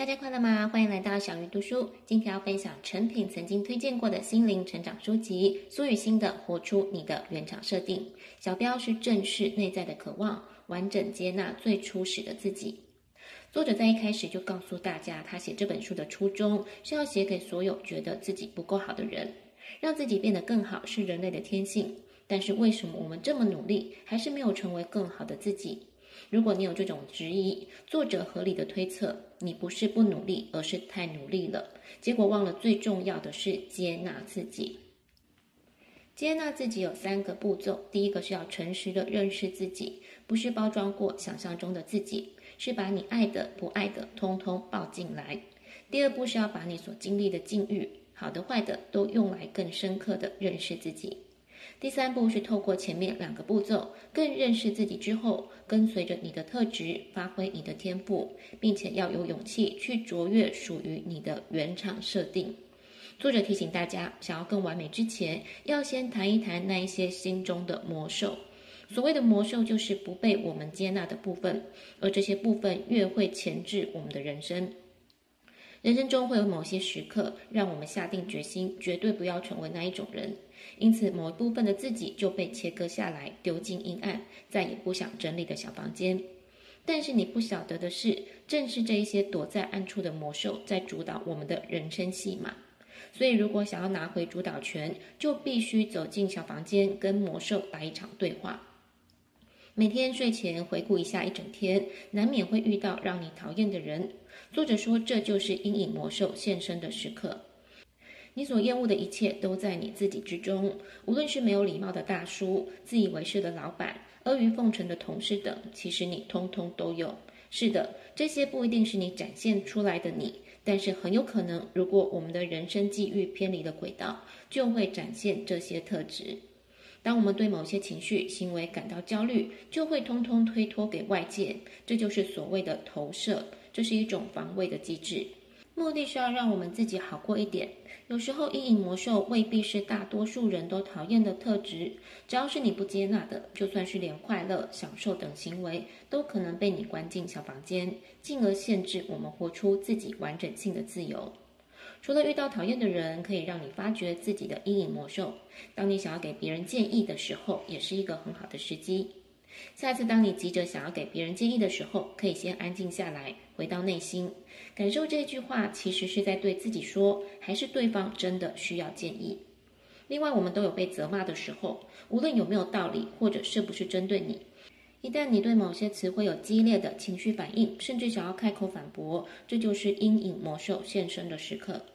大家快乐吗？欢迎来到小鱼读书。今天要分享陈品曾经推荐过的心灵成长书籍《苏雨欣的《活出你的原厂设定》，小标是正视内在的渴望，完整接纳最初始的自己。作者在一开始就告诉大家，他写这本书的初衷是要写给所有觉得自己不够好的人，让自己变得更好是人类的天性。但是为什么我们这么努力，还是没有成为更好的自己？如果你有这种质疑，作者合理的推测，你不是不努力，而是太努力了，结果忘了最重要的是接纳自己。接纳自己有三个步骤，第一个是要诚实的认识自己，不是包装过想象中的自己，是把你爱的、不爱的通通抱进来。第二步是要把你所经历的境遇，好的、坏的，都用来更深刻的认识自己。第三步是透过前面两个步骤，更认识自己之后，跟随着你的特质，发挥你的天赋，并且要有勇气去卓越属于你的原厂设定。作者提醒大家，想要更完美之前，要先谈一谈那一些心中的魔兽。所谓的魔兽，就是不被我们接纳的部分，而这些部分越会钳制我们的人生。人生中会有某些时刻，让我们下定决心，绝对不要成为那一种人。因此，某一部分的自己就被切割下来，丢进阴暗，再也不想整理的小房间。但是你不晓得的是，正是这一些躲在暗处的魔兽，在主导我们的人生戏码。所以，如果想要拿回主导权，就必须走进小房间，跟魔兽来一场对话。每天睡前回顾一下一整天，难免会遇到让你讨厌的人。作者说，这就是阴影魔兽现身的时刻。你所厌恶的一切都在你自己之中，无论是没有礼貌的大叔、自以为是的老板、阿谀奉承的同事等，其实你通通都有。是的，这些不一定是你展现出来的你，但是很有可能，如果我们的人生际遇偏离了轨道，就会展现这些特质。当我们对某些情绪、行为感到焦虑，就会通通推脱给外界，这就是所谓的投射。这是一种防卫的机制，目的是要让我们自己好过一点。有时候，阴影魔兽未必是大多数人都讨厌的特质，只要是你不接纳的，就算是连快乐、享受等行为，都可能被你关进小房间，进而限制我们活出自己完整性的自由。除了遇到讨厌的人可以让你发掘自己的阴影魔兽，当你想要给别人建议的时候，也是一个很好的时机。下次当你急着想要给别人建议的时候，可以先安静下来，回到内心，感受这句话其实是在对自己说，还是对方真的需要建议。另外，我们都有被责骂的时候，无论有没有道理，或者是不是针对你，一旦你对某些词汇有激烈的情绪反应，甚至想要开口反驳，这就是阴影魔兽现身的时刻。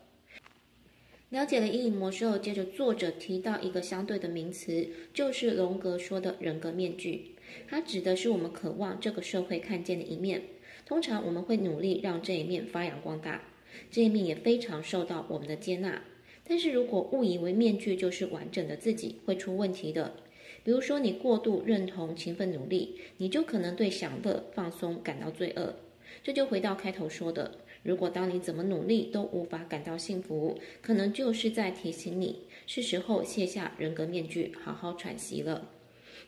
了解了阴影魔兽，接着作者提到一个相对的名词，就是荣格说的人格面具。它指的是我们渴望这个社会看见的一面，通常我们会努力让这一面发扬光大，这一面也非常受到我们的接纳。但是如果误以为面具就是完整的自己，会出问题的。比如说，你过度认同勤奋努力，你就可能对享乐放松感到罪恶。这就回到开头说的，如果当你怎么努力都无法感到幸福，可能就是在提醒你，是时候卸下人格面具，好好喘息了。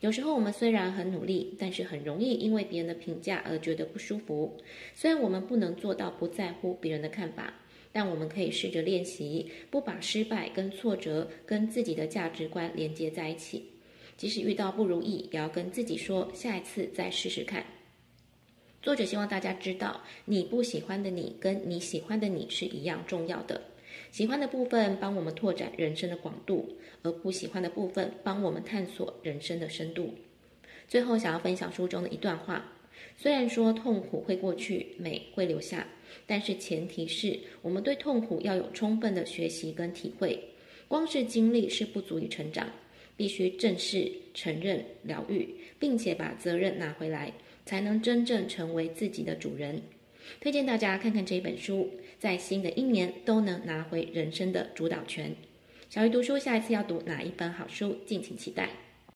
有时候我们虽然很努力，但是很容易因为别人的评价而觉得不舒服。虽然我们不能做到不在乎别人的看法，但我们可以试着练习，不把失败跟挫折跟自己的价值观连接在一起。即使遇到不如意，也要跟自己说，下一次再试试看。作者希望大家知道，你不喜欢的你跟你喜欢的你是一样重要的。喜欢的部分帮我们拓展人生的广度，而不喜欢的部分帮我们探索人生的深度。最后，想要分享书中的一段话：虽然说痛苦会过去，美会留下，但是前提是我们对痛苦要有充分的学习跟体会。光是经历是不足以成长，必须正视、承认、疗愈，并且把责任拿回来，才能真正成为自己的主人。推荐大家看看这一本书，在新的一年都能拿回人生的主导权。小鱼读书，下一次要读哪一本好书，敬请期待。